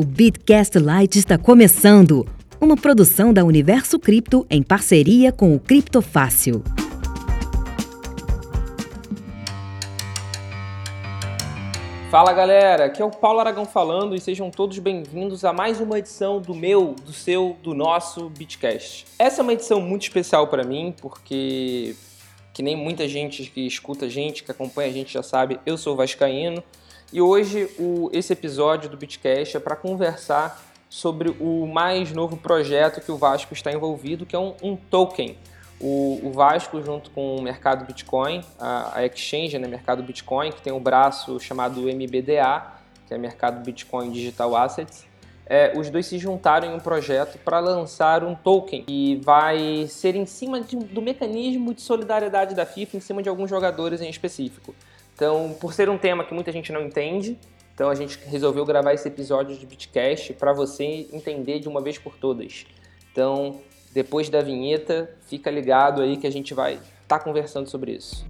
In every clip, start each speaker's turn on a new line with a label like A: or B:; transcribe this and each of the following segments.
A: O Bitcast Lite está começando, uma produção da Universo Cripto em parceria com o Criptofácil.
B: Fala galera, aqui é o Paulo Aragão falando e sejam todos bem-vindos a mais uma edição do meu, do seu, do nosso Bitcast. Essa é uma edição muito especial para mim porque, que nem muita gente que escuta a gente, que acompanha a gente já sabe, eu sou vascaíno e hoje o, esse episódio do Bitcast é para conversar sobre o mais novo projeto que o Vasco está envolvido, que é um, um token. O, o, Vasco, junto com o mercado Bitcoin, a, a Exchange, né, mercado Bitcoin, que tem um braço chamado MBDA, que é Mercado Bitcoin Digital Assets, é, os dois se juntaram em um projeto para lançar um token que vai ser em cima de, do mecanismo de solidariedade da FIFA, em cima de alguns jogadores em específico. Então, por ser um tema que muita gente não entende, então a gente resolveu gravar esse episódio de Bitcast para você entender de uma vez por todas. Então, depois da vinheta, fica ligado aí que a gente vai estar tá conversando sobre isso.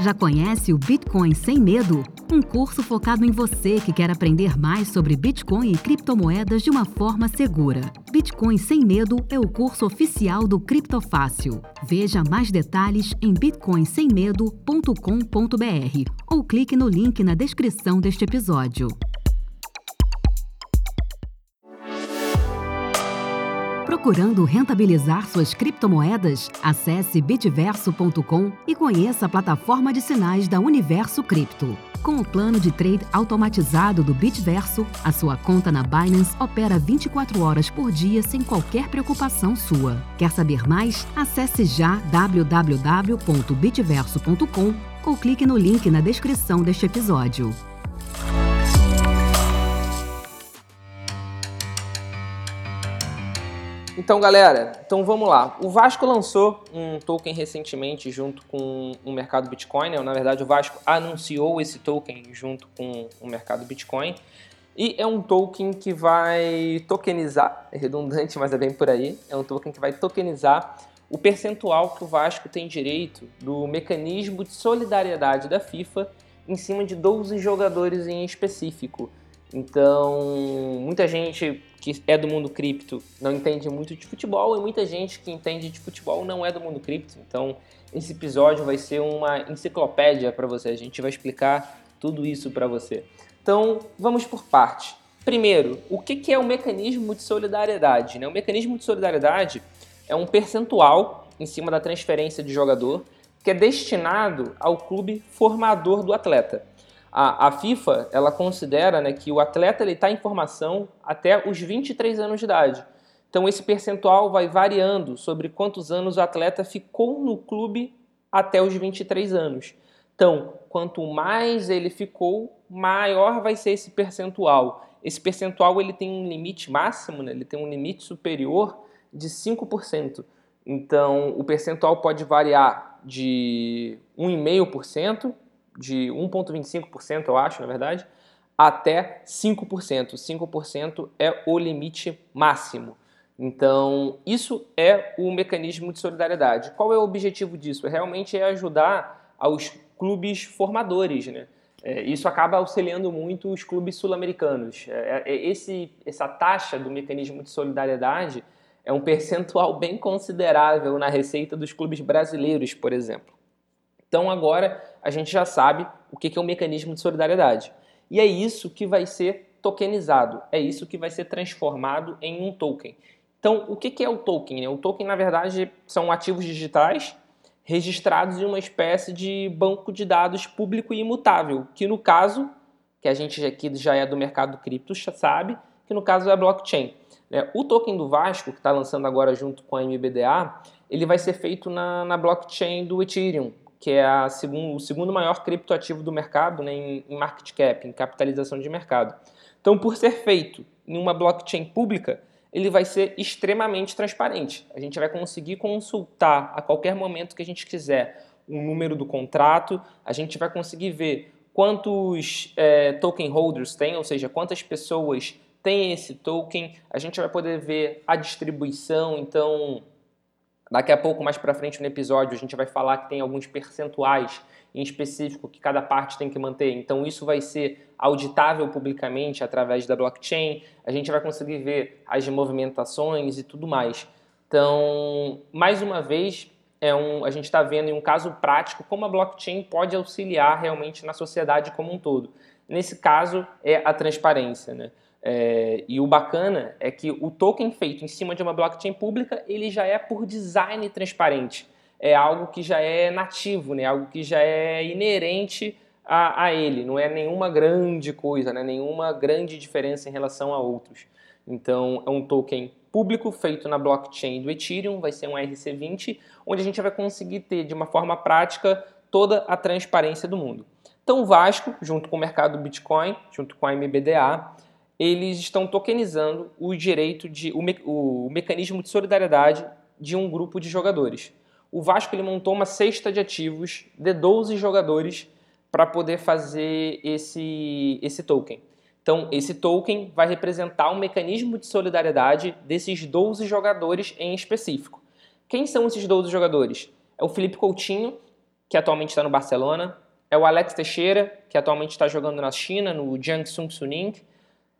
A: Já conhece o Bitcoin Sem Medo? Um curso focado em você que quer aprender mais sobre Bitcoin e criptomoedas de uma forma segura. Bitcoin Sem Medo é o curso oficial do Criptofácil. Veja mais detalhes em bitcoinsemmedo.com.br ou clique no link na descrição deste episódio. Procurando rentabilizar suas criptomoedas? Acesse bitverso.com e conheça a plataforma de sinais da Universo Cripto. Com o plano de trade automatizado do Bitverso, a sua conta na Binance opera 24 horas por dia sem qualquer preocupação sua. Quer saber mais? Acesse já www.bitverso.com ou clique no link na descrição deste episódio.
B: Então, galera, então vamos lá. O Vasco lançou um token recentemente junto com o mercado Bitcoin. Né? Na verdade, o Vasco anunciou esse token junto com o mercado Bitcoin. E é um token que vai tokenizar, é redundante, mas é bem por aí. É um token que vai tokenizar o percentual que o Vasco tem direito do mecanismo de solidariedade da FIFA em cima de 12 jogadores em específico. Então, muita gente que é do mundo cripto não entende muito de futebol e muita gente que entende de futebol não é do mundo cripto. Então, esse episódio vai ser uma enciclopédia para você. A gente vai explicar tudo isso para você. Então, vamos por parte. Primeiro, o que é o mecanismo de solidariedade? Né? O mecanismo de solidariedade é um percentual em cima da transferência de jogador que é destinado ao clube formador do atleta. A, a FIFA ela considera né, que o atleta está em formação até os 23 anos de idade. Então esse percentual vai variando sobre quantos anos o atleta ficou no clube até os 23 anos. Então, quanto mais ele ficou, maior vai ser esse percentual. Esse percentual ele tem um limite máximo, né? ele tem um limite superior de 5%. Então, o percentual pode variar de 1,5% de 1,25%, eu acho, na verdade, até 5%. 5% é o limite máximo. Então, isso é o mecanismo de solidariedade. Qual é o objetivo disso? Realmente é ajudar aos clubes formadores, né? É, isso acaba auxiliando muito os clubes sul-americanos. É, é, esse, essa taxa do mecanismo de solidariedade é um percentual bem considerável na receita dos clubes brasileiros, por exemplo. Então agora a gente já sabe o que é o mecanismo de solidariedade. E é isso que vai ser tokenizado, é isso que vai ser transformado em um token. Então, o que é o token? O token, na verdade, são ativos digitais registrados em uma espécie de banco de dados público e imutável, que no caso, que a gente aqui já é do mercado cripto, sabe, que no caso é blockchain. Né? O token do Vasco, que está lançando agora junto com a MBDA, ele vai ser feito na, na blockchain do Ethereum, que é a o segundo maior criptoativo do mercado né, em, em market cap, em capitalização de mercado. Então, por ser feito em uma blockchain pública, ele vai ser extremamente transparente. A gente vai conseguir consultar a qualquer momento que a gente quiser o número do contrato, a gente vai conseguir ver quantos é, token holders tem, ou seja, quantas pessoas têm esse token, a gente vai poder ver a distribuição, então Daqui a pouco, mais para frente no episódio, a gente vai falar que tem alguns percentuais em específico que cada parte tem que manter. Então isso vai ser auditável publicamente através da blockchain. A gente vai conseguir ver as movimentações e tudo mais. Então, mais uma vez, é um, a gente está vendo em um caso prático como a blockchain pode auxiliar realmente na sociedade como um todo. Nesse caso, é a transparência. Né? É, e o bacana é que o token feito em cima de uma blockchain pública, ele já é por design transparente. É algo que já é nativo, né? algo que já é inerente a, a ele. Não é nenhuma grande coisa, né? nenhuma grande diferença em relação a outros. Então, é um token público feito na blockchain do Ethereum, vai ser um RC20, onde a gente vai conseguir ter de uma forma prática toda a transparência do mundo. Então, o Vasco, junto com o mercado Bitcoin, junto com a MBDA, eles estão tokenizando o direito de o, me, o mecanismo de solidariedade de um grupo de jogadores. O Vasco ele montou uma cesta de ativos de 12 jogadores para poder fazer esse, esse token. Então, esse token vai representar um mecanismo de solidariedade desses 12 jogadores em específico. Quem são esses 12 jogadores? É o Felipe Coutinho, que atualmente está no Barcelona, é o Alex Teixeira, que atualmente está jogando na China, no Jiangsu Suning,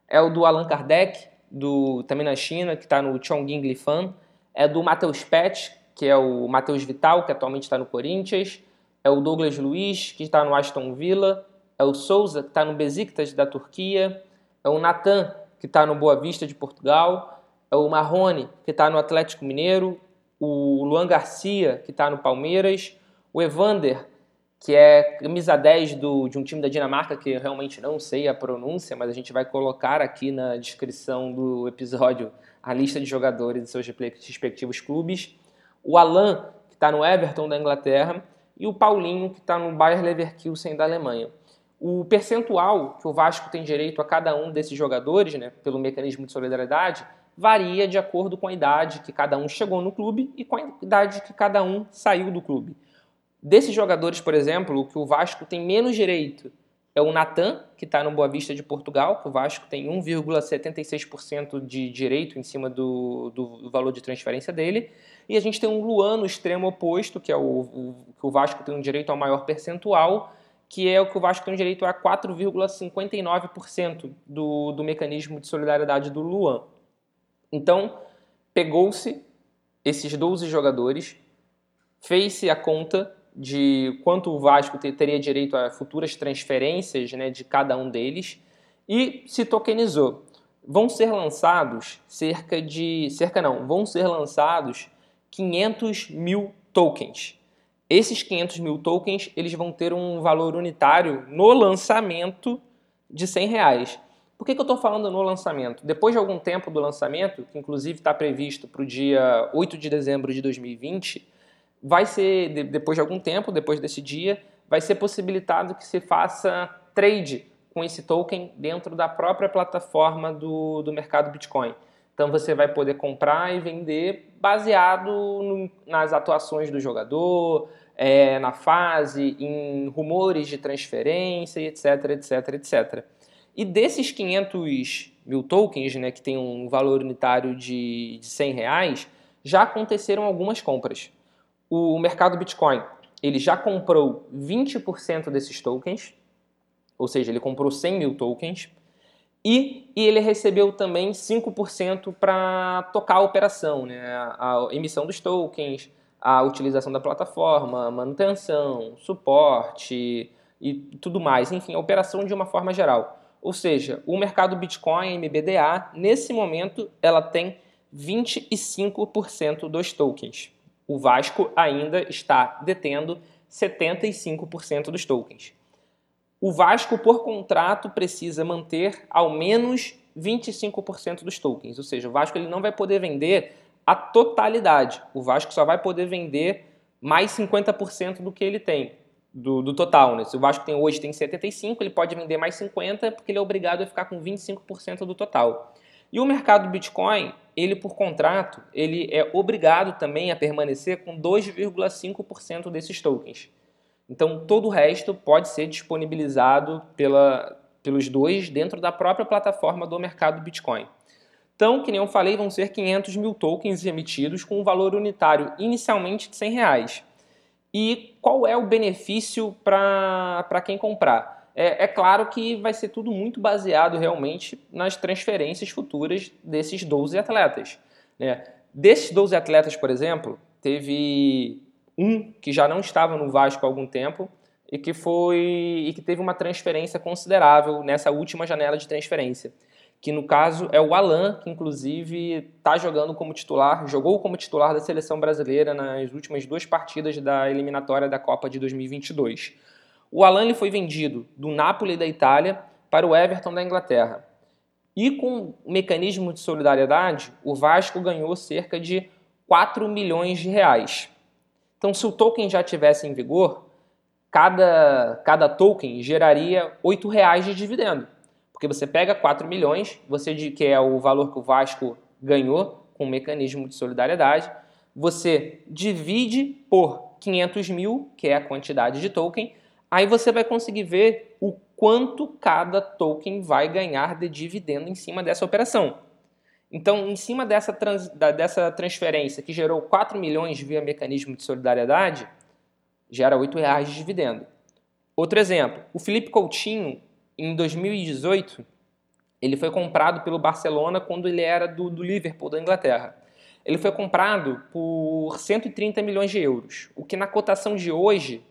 B: é o do Allan Kardec, do, também na China, que está no Chongqing Lifan, é do Matheus Pet, que é o Matheus Vital, que atualmente está no Corinthians, é o Douglas Luiz, que está no Aston Villa, é o Souza, que está no Besiktas da Turquia, é o Natan, que está no Boa Vista de Portugal, é o Marrone, que está no Atlético Mineiro, o Luan Garcia, que está no Palmeiras, o Evander, que é camisa 10 do, de um time da Dinamarca, que eu realmente não sei a pronúncia, mas a gente vai colocar aqui na descrição do episódio a lista de jogadores de seus respectivos clubes, o Alan, que está no Everton da Inglaterra, e o Paulinho, que está no Bayer Leverkusen da Alemanha. O percentual que o Vasco tem direito a cada um desses jogadores, né, pelo mecanismo de solidariedade, varia de acordo com a idade que cada um chegou no clube e com a idade que cada um saiu do clube. Desses jogadores, por exemplo, o que o Vasco tem menos direito é o Natan, que está no Boa Vista de Portugal, que o Vasco tem 1,76% de direito em cima do, do valor de transferência dele. E a gente tem um Luan no extremo oposto, que é o, o que o Vasco tem um direito ao maior percentual, que é o que o Vasco tem direito a 4,59% do, do mecanismo de solidariedade do Luan. Então, pegou-se esses 12 jogadores, fez-se a conta de quanto o Vasco teria direito a futuras transferências né, de cada um deles e se tokenizou. Vão ser lançados cerca de. cerca não, vão ser lançados 500 mil tokens. Esses 500 mil tokens eles vão ter um valor unitário no lançamento de 100 reais. Por que, que eu estou falando no lançamento? Depois de algum tempo do lançamento, que inclusive está previsto para o dia 8 de dezembro de 2020, vai ser, depois de algum tempo, depois desse dia, vai ser possibilitado que se faça trade com esse token dentro da própria plataforma do, do mercado Bitcoin. Então você vai poder comprar e vender baseado no, nas atuações do jogador, é, na fase, em rumores de transferência, etc, etc, etc. E desses 500 mil tokens, né, que tem um valor unitário de, de 100 reais, já aconteceram algumas compras. O mercado Bitcoin ele já comprou 20% desses tokens, ou seja, ele comprou 100 mil tokens, e, e ele recebeu também 5% para tocar a operação, né? a, emissão dos tokens, a utilização da plataforma, manutenção, suporte e tudo mais, enfim, a operação de uma forma geral. Ou seja, o mercado Bitcoin, MBDA, nesse momento, ela tem 25% dos tokens. O Vasco ainda está detendo 75% dos tokens o Vasco, por contrato, precisa manter ao menos 25% dos tokens. Ou seja, o Vasco ele não vai poder vender a totalidade. O Vasco só vai poder vender mais 50% do que ele tem, do, do total. Né? Se o Vasco tem hoje tem 75, ele pode vender mais 50% porque ele é obrigado a ficar com 25% do total. E o mercado Bitcoin, ele por contrato, ele é obrigado também a permanecer com 2,5% desses tokens. Então, todo o resto pode ser disponibilizado pela, pelos dois dentro da própria plataforma do mercado Bitcoin. Então, que nem eu falei, vão ser 500 mil tokens emitidos com um valor unitário inicialmente de 100 reais. e qual é o benefício para quem comprar. É, é, claro que vai ser tudo muito baseado realmente nas transferências futuras desses 12 atletas. Né? Desses 12 atletas, por exemplo, teve um que já não estava no Vasco há algum tempo e que foi e que teve uma transferência considerável nessa última janela de transferência que no caso é o Alan, que inclusive está jogando como titular, jogou como titular da seleção brasileira nas últimas duas partidas da eliminatória da Copa de 2022. O Alan ele foi vendido do Napoli da Itália para o Everton da Inglaterra. E com o mecanismo de solidariedade, o Vasco ganhou cerca de 4 milhões de reais. Então, se o token já tivesse em vigor, cada, cada token geraria 8 reais de dividendo. Porque você pega 4 milhões, você que é o valor que o Vasco ganhou com o mecanismo de solidariedade, você divide por 500 mil, que é a quantidade de token, aí você vai conseguir ver o quanto cada token vai ganhar de dividendo em cima dessa operação. Então, em cima dessa, trans, dessa transferência que gerou 4 milhões via mecanismo de solidariedade, gera 8 reais de dividendo. Outro exemplo, o Felipe Coutinho em 2018, ele foi comprado pelo Barcelona quando ele era do, do Liverpool, da Inglaterra. Ele foi comprado por 130 milhões de euros, o que na cotação de hoje,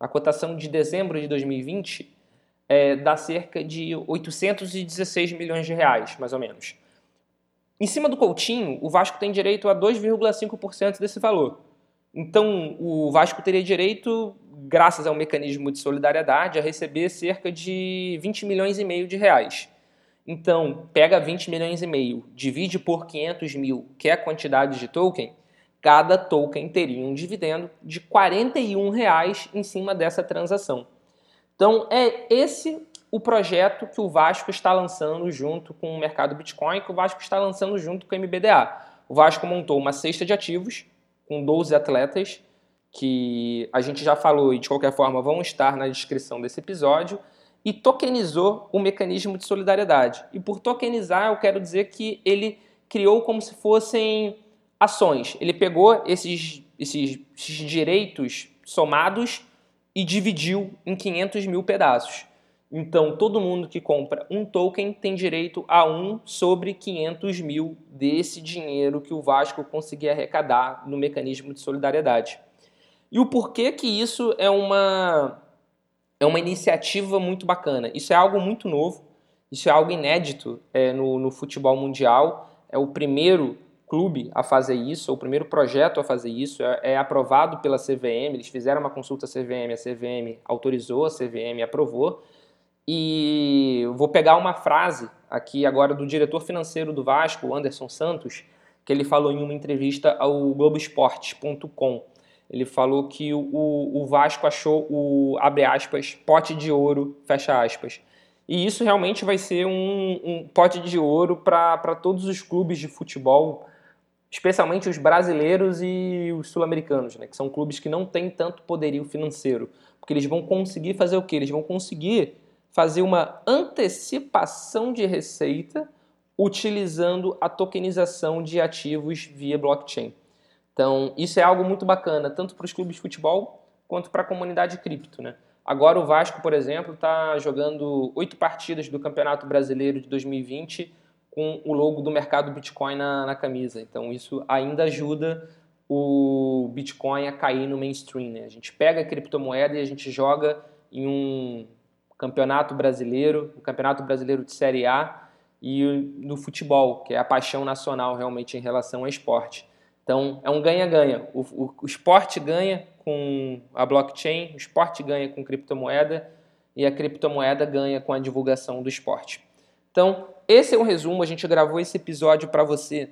B: na cotação de dezembro de 2020, é, dá cerca de 816 milhões de reais, mais ou menos. Em cima do Coutinho, o Vasco tem direito a 2,5% desse valor. Então, o Vasco teria direito graças ao mecanismo de solidariedade, a receber cerca de 20 milhões e meio de reais. Então, pega 20 milhões e meio, divide por 500 mil, que é a quantidade de token, cada token teria um dividendo de 41 reais em cima dessa transação. Então, é esse o projeto que o Vasco está lançando junto com o mercado Bitcoin, que o Vasco está lançando junto com o MBDA. O Vasco montou uma cesta de ativos com 12 atletas que a gente já falou e de qualquer forma vão estar na descrição desse episódio, e tokenizou o mecanismo de solidariedade. E por tokenizar, eu quero dizer que ele criou como se fossem ações. Ele pegou esses, esses, esses direitos somados e dividiu em 500 mil pedaços. Então, todo mundo que compra um token tem direito a um sobre 500 mil desse dinheiro que o Vasco conseguir arrecadar no mecanismo de solidariedade. E o porquê que isso é uma, é uma iniciativa muito bacana. Isso é algo muito novo, isso é algo inédito é, no, no futebol mundial. É o primeiro clube a fazer isso, o primeiro projeto a fazer isso, é, é, aprovado pela CVM, eles fizeram uma consulta CVM, a CVM autorizou, a CVM aprovou. E vou pegar uma frase aqui agora do diretor financeiro do Vasco, Anderson Santos, que ele falou em uma entrevista ao Globoesporte.com. Ele falou que o, o Vasco achou o, abre aspas, pote de ouro, fecha aspas. E isso realmente vai ser um, um pote de ouro para todos os clubes de futebol, especialmente os brasileiros e os sul-americanos, né, que são clubes que não têm tanto poderio financeiro. Porque eles vão conseguir fazer o quê? Eles vão conseguir fazer uma antecipação de receita utilizando a tokenização de ativos via blockchain. Então, isso é algo muito bacana, tanto para os clubes de futebol quanto para a comunidade cripto. Né? Agora, o Vasco, por exemplo, está jogando oito partidas do Campeonato Brasileiro de 2020 com o logo do mercado Bitcoin na, na camisa. Então, isso ainda ajuda o Bitcoin a cair no mainstream. Né? A gente pega a criptomoeda e a gente joga em um campeonato brasileiro, um campeonato brasileiro de Série A e no futebol, que é a paixão nacional realmente em relação ao esporte. Então, é um ganha-ganha. O, o, o, esporte ganha com a blockchain, o esporte ganha com criptomoeda e a criptomoeda ganha com a divulgação do esporte. Então, esse é um resumo. A gente gravou esse episódio para você,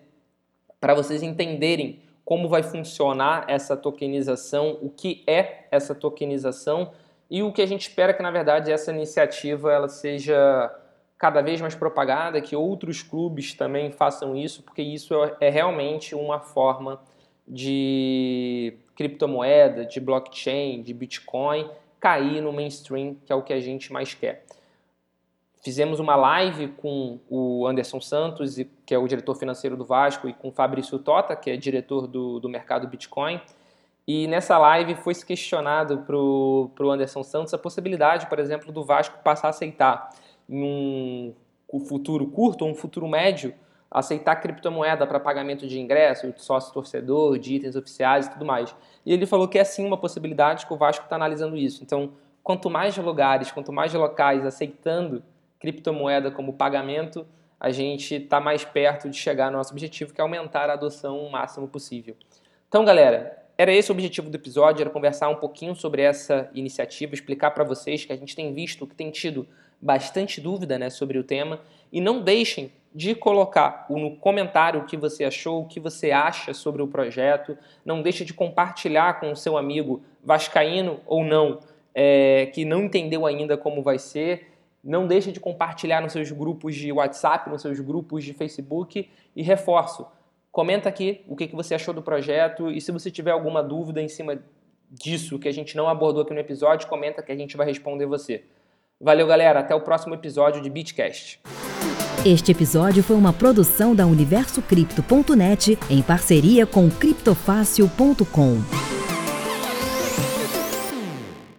B: para vocês entenderem como vai funcionar essa tokenização, o que é essa tokenização e o que a gente espera que, na verdade, essa iniciativa ela seja cada vez mais propagada, que outros clubes também façam isso, porque isso é realmente uma forma de criptomoeda, de blockchain, de Bitcoin cair no mainstream, que é o que a gente mais quer. Fizemos uma live com o Anderson Santos, que é o diretor financeiro do Vasco, e com o Fabrício Tota, que é diretor do, do mercado Bitcoin. E nessa live foi se questionado para o Anderson Santos a possibilidade, por exemplo, do Vasco passar a aceitar em um futuro curto ou um futuro médio, aceitar criptomoeda para pagamento de ingresso, de sócio-torcedor, de itens oficiais e tudo mais. E ele falou que é sim uma possibilidade, que o Vasco está analisando isso. Então, quanto mais lugares, quanto mais locais aceitando criptomoeda como pagamento, a gente está mais perto de chegar no nosso objetivo, que é aumentar a adoção o máximo possível. Então, galera, era esse o objetivo do episódio, era conversar um pouquinho sobre essa iniciativa, explicar para vocês que a gente tem visto que tem tido bastante dúvida né, sobre o tema e não deixem de colocar no comentário o que você achou, o que você acha sobre o projeto. Não deixe de compartilhar com o seu amigo vascaíno ou não, é, que não entendeu ainda como vai ser. Não deixe de compartilhar nos seus grupos de WhatsApp, nos seus grupos de Facebook e reforço. Comenta aqui o que você achou do projeto e se você tiver alguma dúvida em cima disso que a gente não abordou aqui no episódio, comenta que a gente vai responder você. Valeu, galera. Até o próximo episódio de Bitcast.
A: Este episódio foi uma produção da UniversoCripto.net em parceria com criptofácil.com.